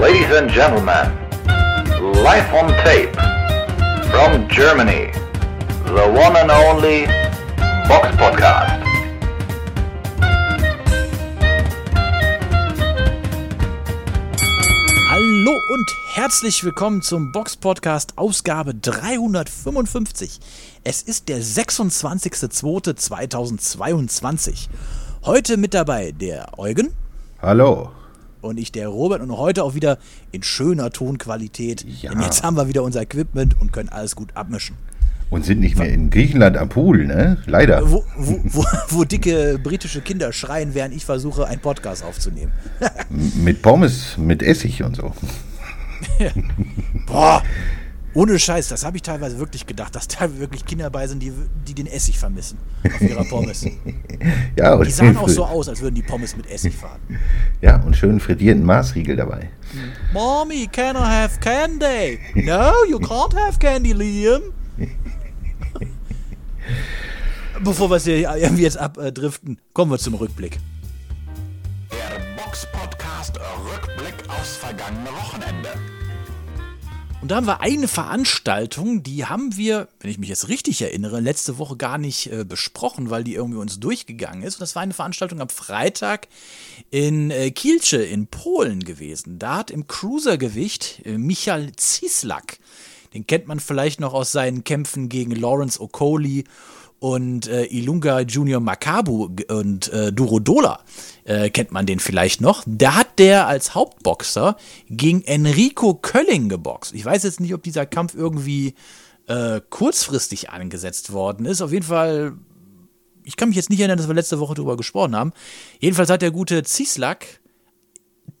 Ladies and gentlemen, live on tape from Germany, the one and only Box Podcast. Hallo und herzlich willkommen zum Box Podcast Ausgabe 355. Es ist der 26.02.2022. Heute mit dabei der Eugen Hallo. Und ich der Robert und heute auch wieder in schöner Tonqualität. Ja. Denn jetzt haben wir wieder unser Equipment und können alles gut abmischen. Und sind nicht mehr in Griechenland am Pool, ne? Leider. Wo, wo, wo, wo dicke britische Kinder schreien, während ich versuche, einen Podcast aufzunehmen. Mit Pommes, mit Essig und so. Boah, ohne Scheiß, das habe ich teilweise wirklich gedacht, dass da wirklich Kinder bei sind, die, die den Essig vermissen auf ihrer Pommes. Ja, und Die sahen auch so aus, als würden die Pommes mit Essig fahren. ja, und schön frittierten Maßriegel dabei. Mommy, can I have candy? No, you can't have candy, Liam. Bevor wir es hier irgendwie jetzt abdriften, kommen wir zum Rückblick. Der Box Podcast Rückblick aufs vergangene Wochenende. Und da haben wir eine Veranstaltung, die haben wir, wenn ich mich jetzt richtig erinnere, letzte Woche gar nicht äh, besprochen, weil die irgendwie uns durchgegangen ist. Und das war eine Veranstaltung am Freitag in äh, Kielce in Polen gewesen. Da hat im Cruisergewicht äh, Michal Cislak, den kennt man vielleicht noch aus seinen Kämpfen gegen Lawrence Okoli und äh, Ilunga Junior Makabu und äh, Duro Dola äh, kennt man den vielleicht noch. Da hat der als Hauptboxer gegen Enrico Kölling geboxt. Ich weiß jetzt nicht, ob dieser Kampf irgendwie äh, kurzfristig angesetzt worden ist. Auf jeden Fall, ich kann mich jetzt nicht erinnern, dass wir letzte Woche darüber gesprochen haben. Jedenfalls hat der gute Zislak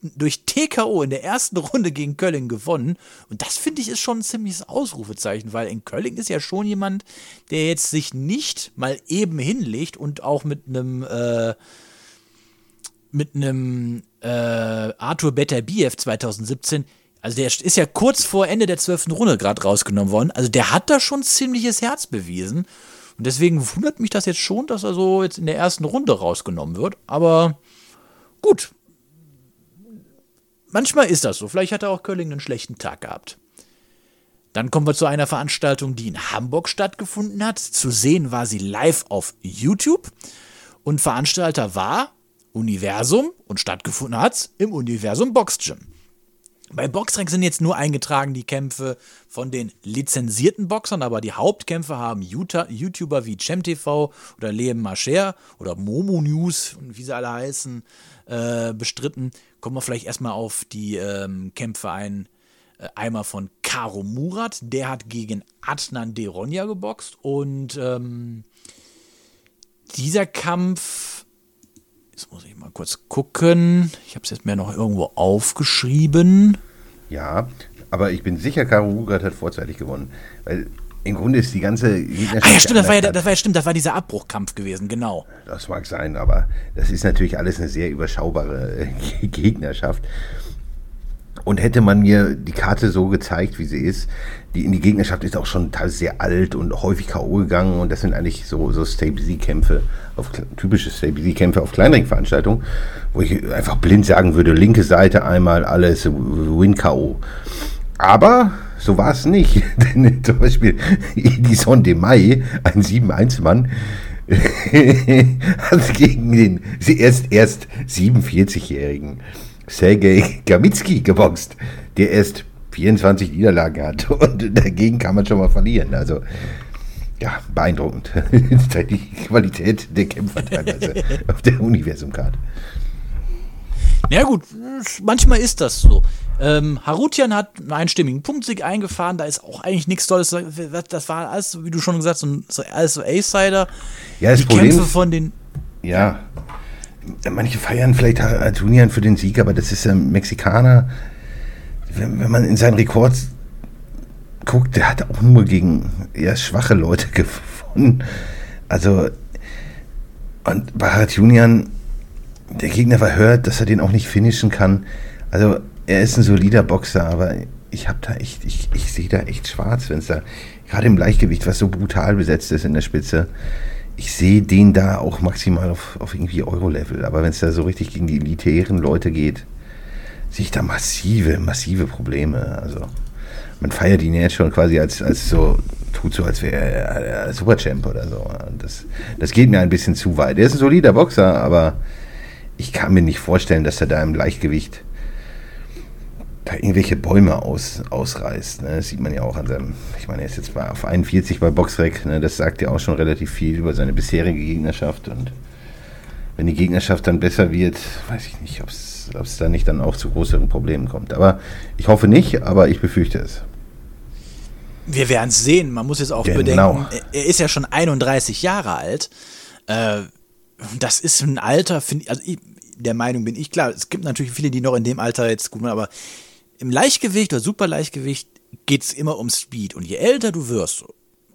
durch TKO in der ersten Runde gegen Kölling gewonnen. Und das finde ich ist schon ein ziemliches Ausrufezeichen, weil in Kölling ist ja schon jemand, der jetzt sich nicht mal eben hinlegt und auch mit einem äh, mit einem äh, Arthur Beterbiev 2017. Also der ist ja kurz vor Ende der zwölften Runde gerade rausgenommen worden. Also der hat da schon ziemliches Herz bewiesen. Und deswegen wundert mich das jetzt schon, dass er so jetzt in der ersten Runde rausgenommen wird. Aber gut, manchmal ist das so. Vielleicht hat er auch Kölling einen schlechten Tag gehabt. Dann kommen wir zu einer Veranstaltung, die in Hamburg stattgefunden hat. Zu sehen war sie live auf YouTube. Und Veranstalter war Universum und stattgefunden hat im Universum Box Gym. Bei Boxrec sind jetzt nur eingetragen die Kämpfe von den lizenzierten Boxern, aber die Hauptkämpfe haben YouTuber wie ChemTV oder Liam Mascher oder Momo News und wie sie alle heißen, äh, bestritten. Kommen wir vielleicht erstmal auf die ähm, Kämpfe ein. Äh, einmal von Karo Murat, der hat gegen Adnan Deronja geboxt und ähm, dieser Kampf, jetzt muss ich mal kurz gucken, ich habe es jetzt mir noch irgendwo aufgeschrieben. Ja, aber ich bin sicher, Karo Rugat hat vorzeitig gewonnen. Weil im Grunde ist die ganze Gegnerschaft Ah ja, stimmt, das war ja, das war ja stimmt, das war dieser Abbruchkampf gewesen, genau. Das mag sein, aber das ist natürlich alles eine sehr überschaubare Gegnerschaft. Und hätte man mir die Karte so gezeigt, wie sie ist, die in die Gegnerschaft ist auch schon teilweise sehr alt und häufig K.O. gegangen und das sind eigentlich so, so kle- typische Stay-Busy-Kämpfe auf kleineren Veranstaltungen, wo ich einfach blind sagen würde, linke Seite einmal alles Win-K.O. Aber so war es nicht. Denn zum Beispiel Edison de Mai, ein 7-1-Mann, hat gegen den erst, erst 47-jährigen Sergei Gamitski geboxt, der erst 24 Niederlagen hat. Und dagegen kann man schon mal verlieren. Also, ja, beeindruckend. Die Qualität der Kämpfer teilweise auf der Universum-Card. Ja gut, manchmal ist das so. Ähm, Harutian hat einen einstimmigen Punktsieg eingefahren, da ist auch eigentlich nichts Tolles. Das war alles, wie du schon gesagt hast, so, alles so A-Sider. Ja, das Die Problem Kämpfe ist- von den Ja, manche feiern vielleicht Artunian für den Sieg, aber das ist ein Mexikaner. Wenn, wenn man in seinen Rekords guckt, der hat auch nur gegen eher schwache Leute gewonnen. Also, und bei Artunian, der Gegner war hört, dass er den auch nicht finishen kann. Also, er ist ein solider Boxer, aber ich habe da echt, ich, ich sehe da echt schwarz, wenn es da, gerade im Gleichgewicht, was so brutal besetzt ist in der Spitze, ich sehe den da auch maximal auf, auf irgendwie Euro-Level. Aber wenn es da so richtig gegen die elitären Leute geht, sehe ich da massive, massive Probleme. Also man feiert ihn jetzt schon quasi als, als so, tut so, als wäre er Superchamp oder so. Das, das geht mir ein bisschen zu weit. Er ist ein solider Boxer, aber ich kann mir nicht vorstellen, dass er da im Gleichgewicht da irgendwelche Bäume aus, ausreißt. Ne? Das sieht man ja auch an seinem, ich meine, er ist jetzt bei, auf 41 bei Boxrec, ne? das sagt ja auch schon relativ viel über seine bisherige Gegnerschaft und wenn die Gegnerschaft dann besser wird, weiß ich nicht, ob es da nicht dann auch zu größeren Problemen kommt. Aber ich hoffe nicht, aber ich befürchte es. Wir werden es sehen. Man muss jetzt auch genau. bedenken, er ist ja schon 31 Jahre alt. Äh, das ist ein Alter, finde ich, also ich, der Meinung bin ich, klar, es gibt natürlich viele, die noch in dem Alter jetzt gut machen, aber im Leichtgewicht oder Superleichtgewicht geht es immer um Speed. Und je älter du wirst,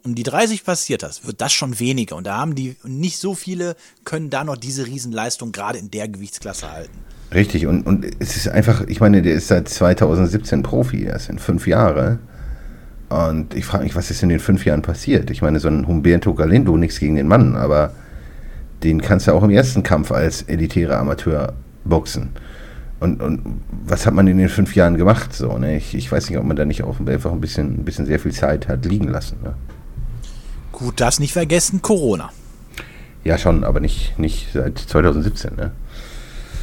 um die 30 passiert das, wird das schon weniger. Und da haben die nicht so viele, können da noch diese Riesenleistung gerade in der Gewichtsklasse halten. Richtig, und, und es ist einfach, ich meine, der ist seit 2017 Profi, er ist in fünf Jahre. Und ich frage mich, was ist in den fünf Jahren passiert? Ich meine, so ein Humberto Galindo, nichts gegen den Mann, aber den kannst du auch im ersten Kampf als elitärer Amateur boxen. Und, und was hat man in den fünf Jahren gemacht? So, ne? ich, ich weiß nicht, ob man da nicht auch einfach ein bisschen, ein bisschen sehr viel Zeit hat liegen lassen. Ne? Gut, das nicht vergessen, Corona. Ja, schon, aber nicht, nicht seit 2017, ne?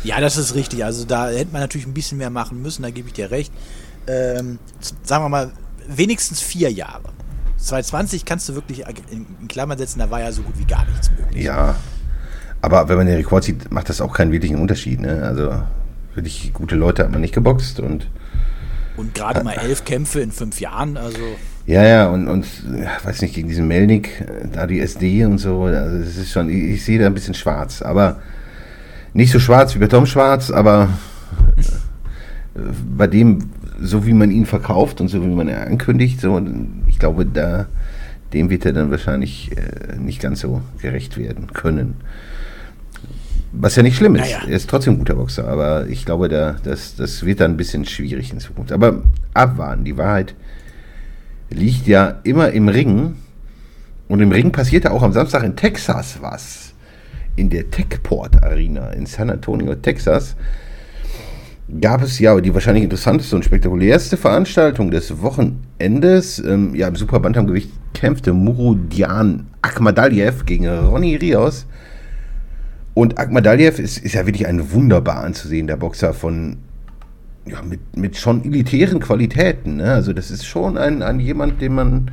Ja, das ist richtig. Also da hätte man natürlich ein bisschen mehr machen müssen, da gebe ich dir recht. Ähm, sagen wir mal, wenigstens vier Jahre. 2020 kannst du wirklich in Klammern setzen, da war ja so gut wie gar nichts möglich. Ja, aber wenn man den Rekord sieht, macht das auch keinen wirklichen Unterschied. Ne? Also wirklich gute Leute hat man nicht geboxt und und gerade mal elf Kämpfe in fünf Jahren, also. Ja, ja, und, und weiß nicht, gegen diesen Melnik, da die SD und so, also das ist schon, ich, ich sehe da ein bisschen schwarz, aber nicht so schwarz wie bei Tom Schwarz, aber bei dem, so wie man ihn verkauft und so wie man ihn ankündigt, so, ich glaube, da, dem wird er dann wahrscheinlich äh, nicht ganz so gerecht werden können. Was ja nicht schlimm ist. Naja. Er ist trotzdem ein guter Boxer, aber ich glaube, da, das, das wird dann ein bisschen schwierig in Zukunft. Aber abwarten, die Wahrheit liegt ja immer im Ring. Und im Ring passierte auch am Samstag in Texas was. In der Techport Arena in San Antonio, Texas, gab es ja die wahrscheinlich interessanteste und spektakulärste Veranstaltung des Wochenendes. Ähm, ja, im Superbantamgewicht kämpfte Murudian Akhmadaliev gegen Ronny Rios. Und Akhmadaliev ist, ist ja wirklich ein wunderbar anzusehender Boxer von, ja, mit, mit schon elitären Qualitäten. Ne? Also das ist schon ein, ein jemand, den man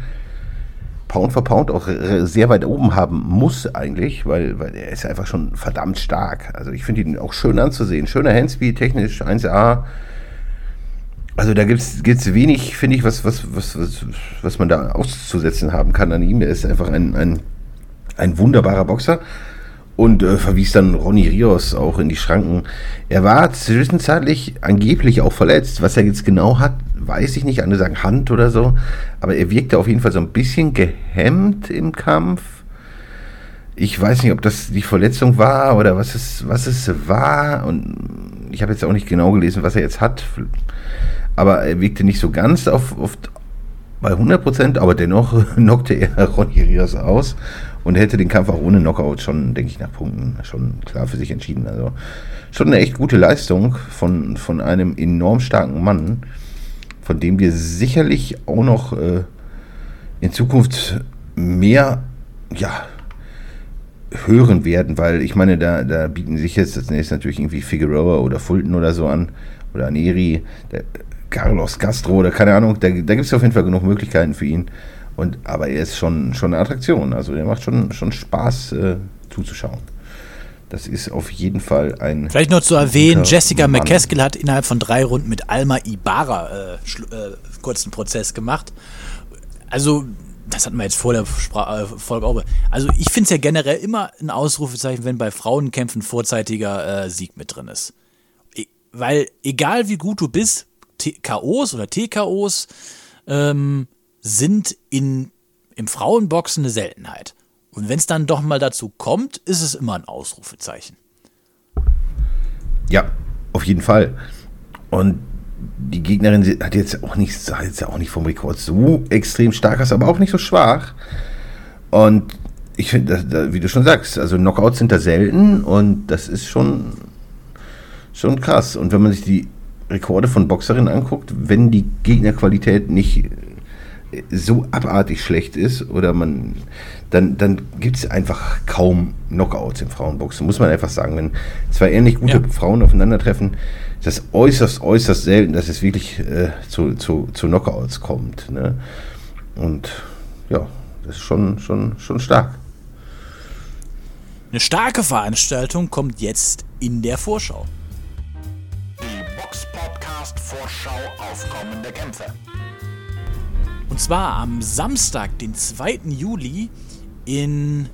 Pound for Pound auch sehr weit oben haben muss eigentlich, weil, weil er ist einfach schon verdammt stark. Also ich finde ihn auch schön anzusehen. Schöner Handspeed, technisch 1A. Also da gibt es wenig, finde ich, was, was, was, was, was man da auszusetzen haben kann an ihm. Er ist einfach ein, ein, ein wunderbarer Boxer und äh, verwies dann Ronny Rios auch in die Schranken. Er war zwischenzeitlich angeblich auch verletzt. Was er jetzt genau hat, weiß ich nicht. Andere sagen Hand oder so. Aber er wirkte auf jeden Fall so ein bisschen gehemmt im Kampf. Ich weiß nicht, ob das die Verletzung war oder was es, was es war. Und ich habe jetzt auch nicht genau gelesen, was er jetzt hat. Aber er wirkte nicht so ganz auf, auf bei 100% aber dennoch knockte er Ronny Rios aus und hätte den Kampf auch ohne Knockout schon, denke ich, nach Punkten schon klar für sich entschieden. Also schon eine echt gute Leistung von, von einem enorm starken Mann, von dem wir sicherlich auch noch äh, in Zukunft mehr, ja, hören werden, weil ich meine, da, da bieten sich jetzt das nächste natürlich irgendwie Figueroa oder Fulton oder so an oder Neri, Carlos Castro oder keine Ahnung, da, da gibt es auf jeden Fall genug Möglichkeiten für ihn. Und, aber er ist schon, schon eine Attraktion. Also er macht schon, schon Spaß äh, zuzuschauen. Das ist auf jeden Fall ein. Vielleicht noch zu erwähnen, Jessica Mann. McCaskill hat innerhalb von drei Runden mit Alma Ibarra äh, äh, kurzen Prozess gemacht. Also, das hatten wir jetzt vor der Spra äh, Folge auch. Also, ich finde es ja generell immer ein Ausrufezeichen, wenn bei Frauenkämpfen vorzeitiger äh, Sieg mit drin ist. E weil, egal wie gut du bist, KOs oder TKOs, ähm, sind in, im Frauenboxen eine Seltenheit. Und wenn es dann doch mal dazu kommt, ist es immer ein Ausrufezeichen. Ja, auf jeden Fall. Und die Gegnerin hat jetzt auch nicht, jetzt auch nicht vom Rekord so extrem stark, ist aber auch nicht so schwach. Und ich finde, wie du schon sagst, also Knockouts sind da selten und das ist schon, schon krass. Und wenn man sich die Rekorde von Boxerinnen anguckt, wenn die Gegnerqualität nicht so abartig schlecht ist oder man, dann, dann gibt es einfach kaum Knockouts im Frauenboxen, muss man einfach sagen. Wenn zwei ähnlich gute ja. Frauen aufeinandertreffen, ist das äußerst, äußerst selten, dass es wirklich äh, zu, zu, zu Knockouts kommt. Ne? Und ja, das ist schon, schon, schon stark. Eine starke Veranstaltung kommt jetzt in der Vorschau. Die Box Podcast Vorschau auf kommende Kämpfe. Und zwar am Samstag, den 2. Juli in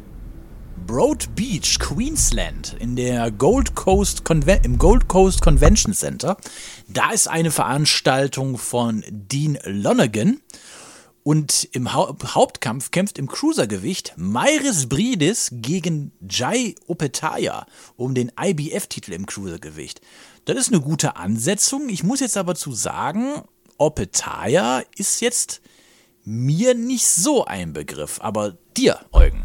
Broad Beach, Queensland, in der Gold Coast im Gold Coast Convention Center. Da ist eine Veranstaltung von Dean Lonergan. Und im ha Hauptkampf kämpft im Cruisergewicht Myris Bridis gegen Jai Opetaya um den IBF-Titel im Cruisergewicht. Das ist eine gute Ansetzung. Ich muss jetzt aber zu sagen, Opetaya ist jetzt mir nicht so ein Begriff, aber dir, Eugen.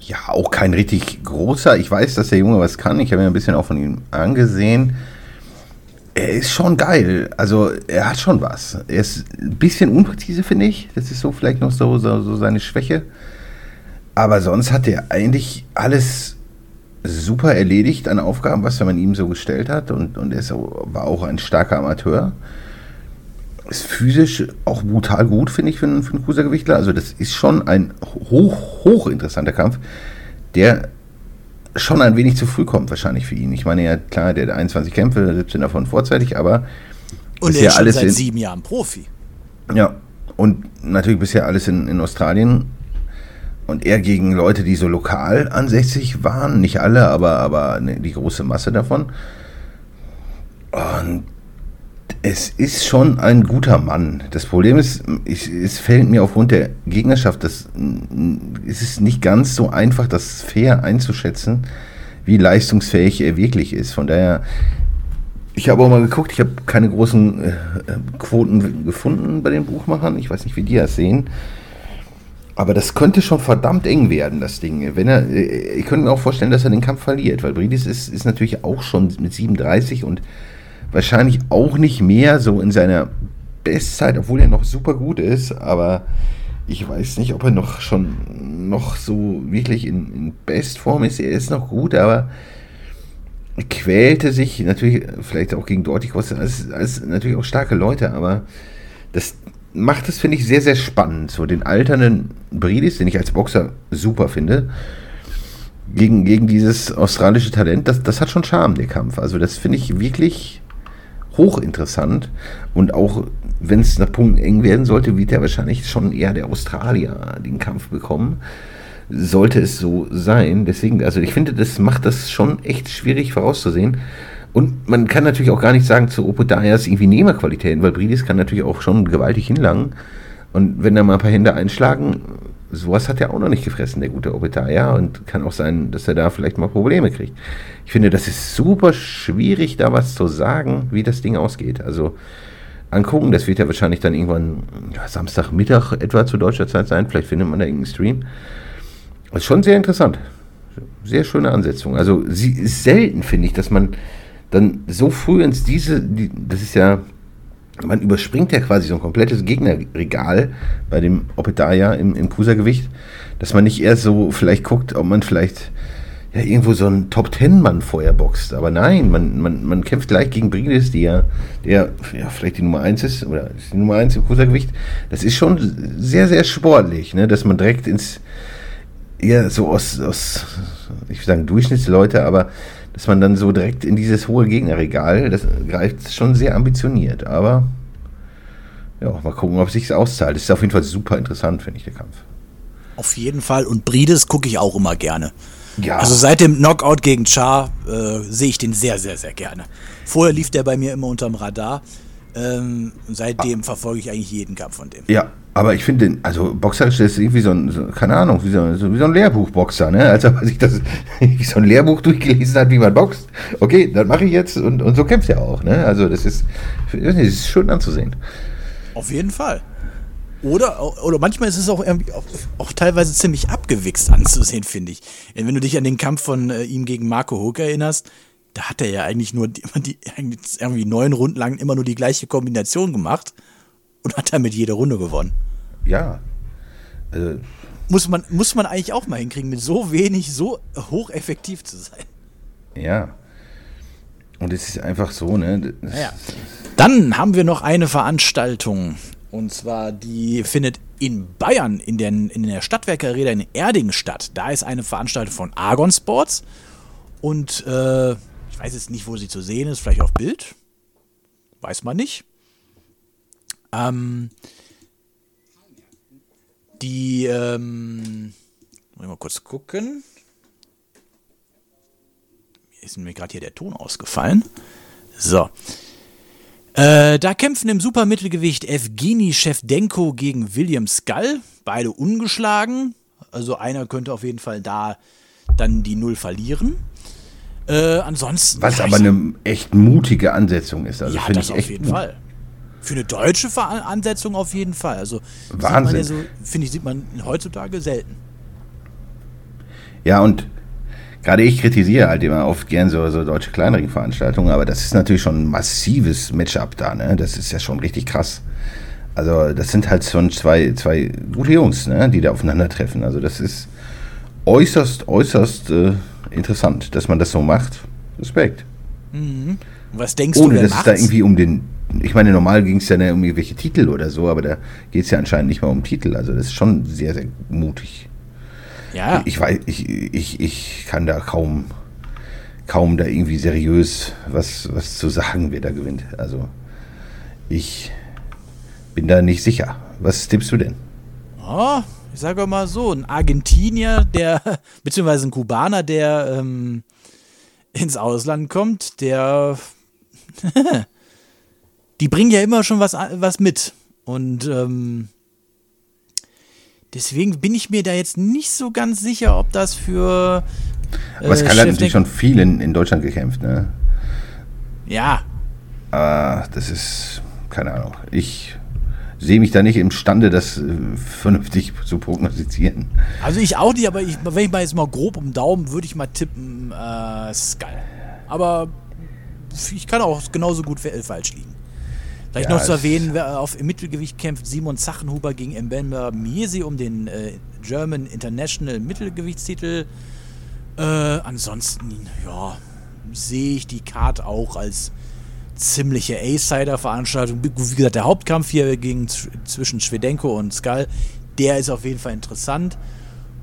Ja, auch kein richtig großer. Ich weiß, dass der Junge was kann. Ich habe mir ein bisschen auch von ihm angesehen. Er ist schon geil. Also, er hat schon was. Er ist ein bisschen unpräzise, finde ich. Das ist so vielleicht noch so, so, so seine Schwäche. Aber sonst hat er eigentlich alles super erledigt an Aufgaben, was man ihm so gestellt hat. Und, und er war auch ein starker Amateur ist physisch auch brutal gut, finde ich, für einen, für einen Cruisergewichtler. Also das ist schon ein hoch, hoch interessanter Kampf, der schon ein wenig zu früh kommt wahrscheinlich für ihn. Ich meine ja, klar, der hat 21 Kämpfe, 17 davon vorzeitig, aber und er ist ja alles seit in, sieben Jahren Profi. Ja, und natürlich bisher alles in, in Australien und er gegen Leute, die so lokal ansässig waren, nicht alle, aber, aber ne, die große Masse davon. Und es ist schon ein guter Mann. Das Problem ist, ich, es fällt mir aufgrund der Gegnerschaft, dass es ist nicht ganz so einfach, das fair einzuschätzen, wie leistungsfähig er wirklich ist. Von daher, ich habe auch mal geguckt, ich habe keine großen äh, Quoten gefunden bei den Buchmachern. Ich weiß nicht, wie die das sehen. Aber das könnte schon verdammt eng werden, das Ding. Wenn er, äh, ich könnte mir auch vorstellen, dass er den Kampf verliert, weil Bridis ist, ist natürlich auch schon mit 37 und wahrscheinlich auch nicht mehr so in seiner Bestzeit, obwohl er noch super gut ist, aber ich weiß nicht, ob er noch schon noch so wirklich in, in Bestform ist. Er ist noch gut, aber quälte sich natürlich, vielleicht auch gegen Dortig, als, als natürlich auch starke Leute, aber das macht es, finde ich, sehr, sehr spannend. So den alternden Bridis, den ich als Boxer super finde, gegen, gegen dieses australische Talent, das, das hat schon Charme, der Kampf. Also das finde ich wirklich hochinteressant. Und auch wenn es nach Punkten eng werden sollte, wird ja wahrscheinlich schon eher der Australier den Kampf bekommen. Sollte es so sein. Deswegen, also ich finde, das macht das schon echt schwierig vorauszusehen. Und man kann natürlich auch gar nicht sagen zu Opodayas irgendwie Nehmerqualitäten, weil Bridis kann natürlich auch schon gewaltig hinlangen. Und wenn da mal ein paar Hände einschlagen, sowas hat er auch noch nicht gefressen, der gute Obetaya. Und kann auch sein, dass er da vielleicht mal Probleme kriegt. Ich finde, das ist super schwierig, da was zu sagen, wie das Ding ausgeht. Also angucken, das wird ja wahrscheinlich dann irgendwann ja, Samstagmittag etwa zu deutscher Zeit sein. Vielleicht findet man da irgendeinen Stream. Das ist schon sehr interessant. Sehr schöne Ansetzung. Also sie ist selten, finde ich, dass man dann so früh ins diese, die, das ist ja man überspringt ja quasi so ein komplettes Gegnerregal bei dem Opetaya im, im Cruisergewicht, dass man nicht erst so vielleicht guckt, ob man vielleicht ja, irgendwo so einen Top-Ten-Mann vorher boxt. Aber nein, man, man, man kämpft gleich gegen Brigides, der, der ja, vielleicht die Nummer 1 ist, oder ist die Nummer 1 im Cruisergewicht. Das ist schon sehr, sehr sportlich, ne? dass man direkt ins, eher so aus, aus ich würde sagen, Durchschnittsleute, aber dass man dann so direkt in dieses hohe Gegnerregal, das greift schon sehr ambitioniert. Aber ja, mal gucken, ob es sich auszahlt. Das ist auf jeden Fall super interessant, finde ich, der Kampf. Auf jeden Fall. Und Brides gucke ich auch immer gerne. Ja. Also seit dem Knockout gegen Char äh, sehe ich den sehr, sehr, sehr gerne. Vorher lief der bei mir immer unterm Radar. Ähm, seitdem ah. verfolge ich eigentlich jeden Kampf von dem. Ja, aber ich finde, also Boxer ist irgendwie so ein, so, keine Ahnung, wie so, so, wie so ein Lehrbuchboxer, ne? Als ob sich das so ein Lehrbuch durchgelesen hat, wie man boxt. Okay, dann mache ich jetzt und, und so kämpft er auch, ne? Also das ist, das ist schön anzusehen. Auf jeden Fall. Oder, oder manchmal ist es auch auch, auch teilweise ziemlich abgewichst anzusehen, finde ich. Wenn du dich an den Kampf von äh, ihm gegen Marco Hook erinnerst, da hat er ja eigentlich nur die, die, irgendwie neun Runden lang immer nur die gleiche Kombination gemacht und hat damit jede Runde gewonnen. Ja. Also, muss, man, muss man eigentlich auch mal hinkriegen, mit so wenig so hocheffektiv zu sein. Ja. Und es ist einfach so, ne? Naja. Dann haben wir noch eine Veranstaltung. Und zwar, die findet in Bayern, in, den, in der Stadtwerke Arena in Erding statt. Da ist eine Veranstaltung von Argon Sports. Und äh, ich weiß jetzt nicht, wo sie zu sehen ist, vielleicht auf Bild. Weiß man nicht. Ähm, die, ähm, muss ich mal kurz gucken. Mir ist mir gerade hier der Ton ausgefallen. So. Äh, da kämpfen im Supermittelgewicht Evgeny Shevdenko gegen William Skull. Beide ungeschlagen. Also einer könnte auf jeden Fall da dann die Null verlieren. Äh, ansonsten. Was aber eine echt mutige Ansetzung ist. Also ja, das auf jeden gut. Fall. Für eine deutsche Ansetzung auf jeden Fall. Also Wahnsinn. Ja so, finde ich, sieht man heutzutage selten. Ja, und gerade ich kritisiere halt immer oft gern so, so deutsche kleinere Veranstaltungen, aber das ist natürlich schon ein massives Matchup da, ne? Das ist ja schon richtig krass. Also, das sind halt schon zwei, zwei gute Jungs, ne? die da aufeinandertreffen. Also, das ist äußerst, äußerst äh, interessant, dass man das so macht. Respekt. Mhm. Was denkst Ohne, du, dass es da irgendwie um den. Ich meine, normal ging es ja nicht um irgendwelche Titel oder so, aber da geht es ja anscheinend nicht mal um Titel. Also, das ist schon sehr, sehr mutig. Ja. Ich weiß, ich, ich, ich kann da kaum, kaum da irgendwie seriös was, was zu sagen, wer da gewinnt. Also, ich bin da nicht sicher. Was tippst du denn? Oh, ich sage mal so, ein Argentinier, der, beziehungsweise ein Kubaner, der ähm, ins Ausland kommt, der, die bringen ja immer schon was, was mit. Und ähm, deswegen bin ich mir da jetzt nicht so ganz sicher, ob das für. Äh, Aber Skyler hat natürlich schon viel in, in Deutschland gekämpft, ne? Ja. Aber das ist, keine Ahnung. Ich sehe mich da nicht imstande, das äh, vernünftig zu prognostizieren. Also ich auch nicht, aber ich, wenn ich mal jetzt mal grob um Daumen, würde ich mal tippen, äh, Skull. Aber ich kann auch genauso gut falsch liegen. Vielleicht ja, noch zu erwähnen, wer auf im Mittelgewicht kämpft, Simon Zachenhuber gegen Mbemba Miesi um den äh, German International Mittelgewichtstitel. Äh, ansonsten, ja, sehe ich die Card auch als ziemliche A-Sider-Veranstaltung. Wie gesagt, der Hauptkampf hier gegen, zwischen Schwedenko und Skull, der ist auf jeden Fall interessant.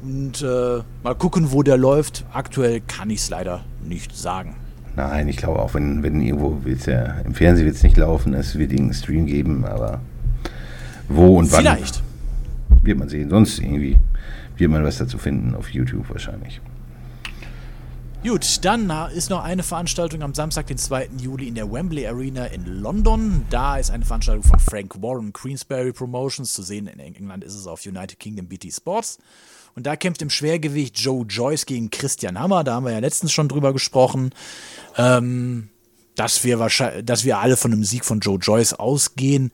Und äh, mal gucken, wo der läuft. Aktuell kann ich es leider nicht sagen. Nein, ich glaube auch, wenn, wenn irgendwo wird's ja, im Fernsehen wird es nicht laufen, es wird irgendeinen Stream geben, aber wo und wann. Vielleicht. Wird man sehen. Sonst irgendwie wird man was dazu finden auf YouTube wahrscheinlich. Gut, dann ist noch eine Veranstaltung am Samstag, den 2. Juli in der Wembley Arena in London. Da ist eine Veranstaltung von Frank Warren Queensberry Promotions. Zu sehen in England ist es auf United Kingdom BT Sports. Und da kämpft im Schwergewicht Joe Joyce gegen Christian Hammer. Da haben wir ja letztens schon drüber gesprochen. Ähm, dass wir wahrscheinlich, dass wir alle von einem Sieg von Joe Joyce ausgehen.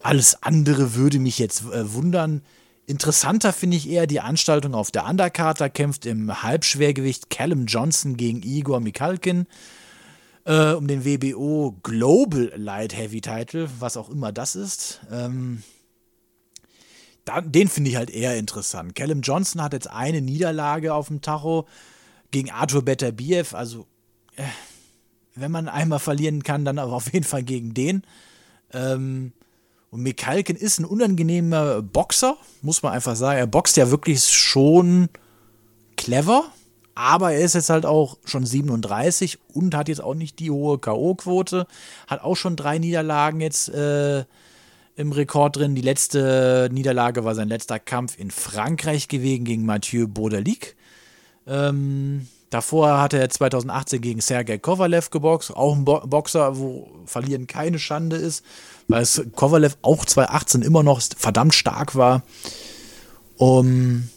Alles andere würde mich jetzt äh, wundern. Interessanter finde ich eher die Anstaltung auf der Undercard. Da kämpft im Halbschwergewicht Callum Johnson gegen Igor Mikalkin äh, um den WBO Global Light Heavy Title, was auch immer das ist. Ähm, den finde ich halt eher interessant. Callum Johnson hat jetzt eine Niederlage auf dem Tacho gegen Arthur Beterbiev. Also, äh, wenn man einmal verlieren kann, dann aber auf jeden Fall gegen den. Ähm, und Mikalkin ist ein unangenehmer Boxer, muss man einfach sagen. Er boxt ja wirklich schon clever, aber er ist jetzt halt auch schon 37 und hat jetzt auch nicht die hohe K.O.-Quote. Hat auch schon drei Niederlagen jetzt äh, im Rekord drin. Die letzte Niederlage war sein letzter Kampf in Frankreich gewesen gegen Mathieu Baudelic. Ähm, davor hat er 2018 gegen Sergei Kovalev geboxt, auch ein Bo Boxer, wo Verlieren keine Schande ist weil es Kovalev auch 2018 immer noch verdammt stark war. Um,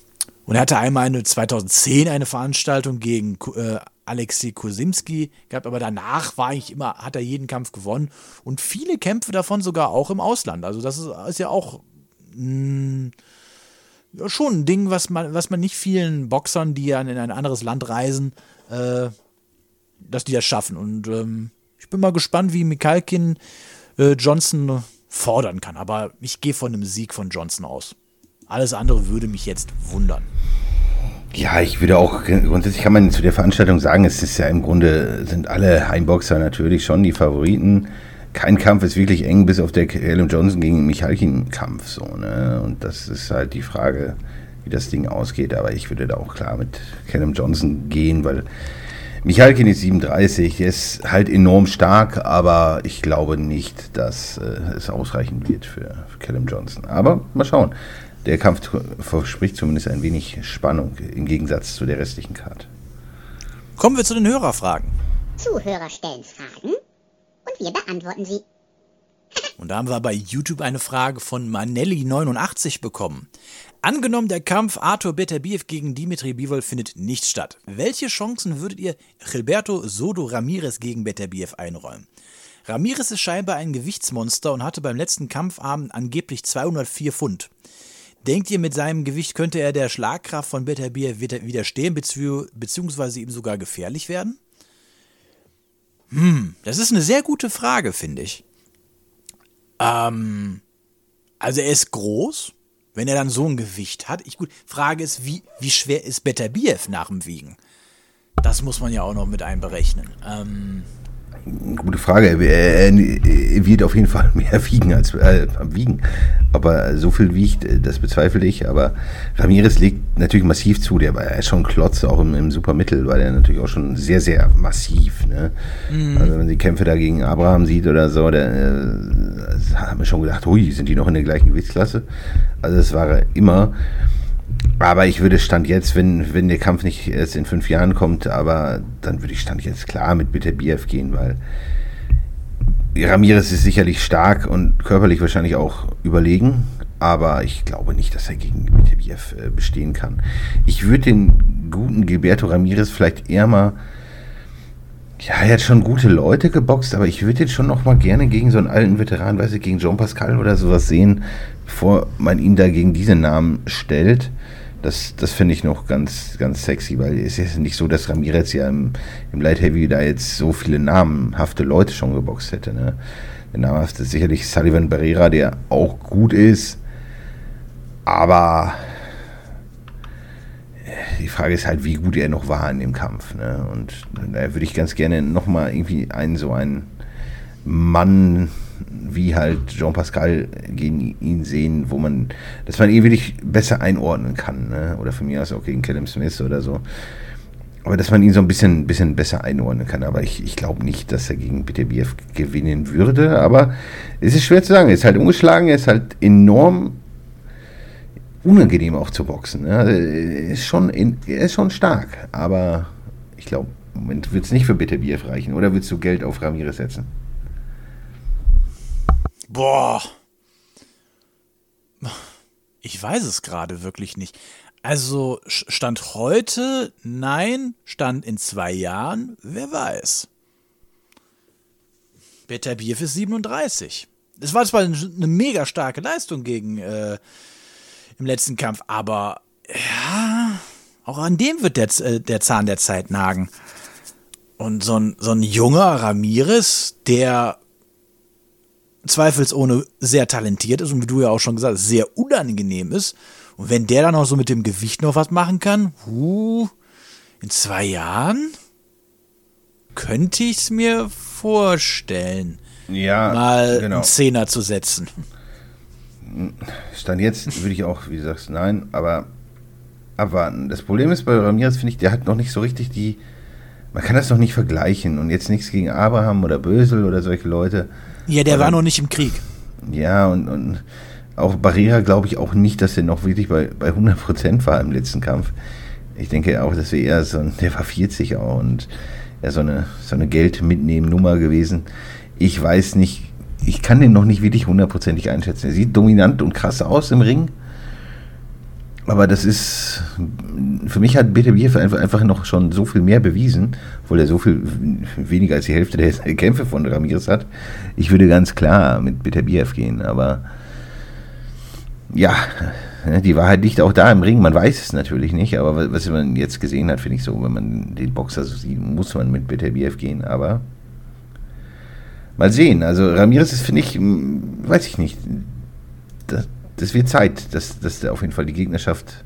und er hatte einmal eine 2010 eine Veranstaltung gegen äh, Alexei Kosimski gehabt, aber danach war eigentlich immer, hat er jeden Kampf gewonnen und viele Kämpfe davon sogar auch im Ausland. Also das ist, ist ja auch mh, ja, schon ein Ding, was man, was man nicht vielen Boxern, die ja in ein anderes Land reisen, äh, dass die das schaffen. Und ähm, ich bin mal gespannt, wie Mikalkin äh, Johnson fordern kann. Aber ich gehe von einem Sieg von Johnson aus. Alles andere würde mich jetzt wundern. Ja, ich würde auch, grundsätzlich kann man zu der Veranstaltung sagen, es ist ja im Grunde, sind alle Heimboxer natürlich schon die Favoriten. Kein Kampf ist wirklich eng, bis auf der Callum Johnson gegen Michalkin-Kampf. So, ne? Und das ist halt die Frage, wie das Ding ausgeht. Aber ich würde da auch klar mit Callum Johnson gehen, weil Michalkin ist 37, der ist halt enorm stark, aber ich glaube nicht, dass äh, es ausreichen wird für, für Callum Johnson. Aber mal schauen. Der Kampf verspricht zumindest ein wenig Spannung im Gegensatz zu der restlichen Karte. Kommen wir zu den Hörerfragen. Zuhörer stellen Fragen und wir beantworten sie. Und da haben wir bei YouTube eine Frage von Manelli89 bekommen. Angenommen, der Kampf Arthur Beterbiev gegen Dimitri Bivol findet nicht statt. Welche Chancen würdet ihr Gilberto Sodo Ramirez gegen Beterbiev einräumen? Ramirez ist scheinbar ein Gewichtsmonster und hatte beim letzten Kampfabend angeblich 204 Pfund. Denkt ihr, mit seinem Gewicht könnte er der Schlagkraft von Beterbiev widerstehen, beziehungsweise ihm sogar gefährlich werden? Hm, das ist eine sehr gute Frage, finde ich. Ähm, also er ist groß, wenn er dann so ein Gewicht hat. Ich gut, Frage ist, wie, wie schwer ist Beterbiev nach dem Wiegen? Das muss man ja auch noch mit einberechnen. Ähm, Gute Frage. Er, wird auf jeden Fall mehr wiegen als äh, wiegen. Aber so viel wiegt, äh, das bezweifle ich. Aber Ramirez legt natürlich massiv zu. Der war ja schon Klotz, auch im, im Supermittel, war der natürlich auch schon sehr, sehr massiv. Ne? Mhm. Also wenn man die Kämpfe da gegen Abraham sieht oder so, da äh, haben wir schon gedacht, hui, sind die noch in der gleichen Gewichtsklasse? Also das war er immer. Aber ich würde Stand jetzt, wenn, wenn der Kampf nicht erst in fünf Jahren kommt, aber dann würde ich Stand jetzt klar mit Bitterbiev gehen, weil Ramirez ist sicherlich stark und körperlich wahrscheinlich auch überlegen, aber ich glaube nicht, dass er gegen Bitterbiev äh, bestehen kann. Ich würde den guten Gilberto Ramirez vielleicht eher mal ja, er hat schon gute Leute geboxt, aber ich würde jetzt schon noch mal gerne gegen so einen alten Veteran, weiß ich, gegen Jean Pascal oder sowas sehen, bevor man ihn da gegen diese Namen stellt. Das, das finde ich noch ganz, ganz sexy, weil es ist nicht so, dass Ramirez ja im, im Light Heavy da jetzt so viele namenhafte Leute schon geboxt hätte. Ne? Der namhafte ist sicherlich Sullivan Barrera, der auch gut ist, aber die Frage ist halt, wie gut er noch war in dem Kampf. Ne? Und da würde ich ganz gerne nochmal irgendwie einen so einen Mann wie halt Jean Pascal gegen ihn sehen, wo man, dass man ihn wirklich besser einordnen kann. Ne? Oder von mir aus auch gegen Callum Smith oder so. Aber dass man ihn so ein bisschen, bisschen besser einordnen kann. Aber ich, ich glaube nicht, dass er gegen Beterbiev gewinnen würde. Aber es ist schwer zu sagen. Er ist halt umgeschlagen, er ist halt enorm unangenehm auch zu boxen. Ne? Also, er, ist schon in, er ist schon stark, aber ich glaube, im Moment wird es nicht für Bitterbier reichen. Oder willst du Geld auf Ramirez setzen? Boah. Ich weiß es gerade wirklich nicht. Also Stand heute, nein. Stand in zwei Jahren, wer weiß. Beterbiev ist 37. Das war zwar eine mega starke Leistung gegen äh, im letzten Kampf, aber ja, auch an dem wird der, äh, der Zahn der Zeit nagen. Und so ein, so ein junger Ramirez, der zweifelsohne sehr talentiert ist und wie du ja auch schon gesagt hast, sehr unangenehm ist. Und wenn der dann auch so mit dem Gewicht noch was machen kann, huh, in zwei Jahren könnte ich es mir vorstellen, ja, mal genau. einen Zehner zu setzen. Stand jetzt würde ich auch, wie du sagst, nein, aber abwarten. Das Problem ist bei Ramirez, finde ich, der hat noch nicht so richtig die. Man kann das noch nicht vergleichen. Und jetzt nichts gegen Abraham oder Bösel oder solche Leute. Ja, der oder, war noch nicht im Krieg. Ja, und, und auch Barrera glaube ich auch nicht, dass er noch wirklich bei, bei 100% war im letzten Kampf. Ich denke auch, dass wir eher so ein, der war 40 auch und eher so eine, so eine Geld-Mitnehmen-Nummer gewesen. Ich weiß nicht, ich kann den noch nicht wirklich hundertprozentig einschätzen. Er sieht dominant und krass aus im Ring. Aber das ist, für mich hat BTBF einfach, einfach noch schon so viel mehr bewiesen, obwohl er so viel weniger als die Hälfte der Kämpfe von Ramirez hat. Ich würde ganz klar mit BTBF gehen, aber ja, ne, die Wahrheit liegt auch da im Ring. Man weiß es natürlich nicht, aber was man jetzt gesehen hat, finde ich so, wenn man den Boxer so sieht, muss man mit Beterbiev gehen. Aber mal sehen. Also Ramirez ist, finde ich, weiß ich nicht. Das, wird Zeit, dass, dass auf jeden Fall die Gegnerschaft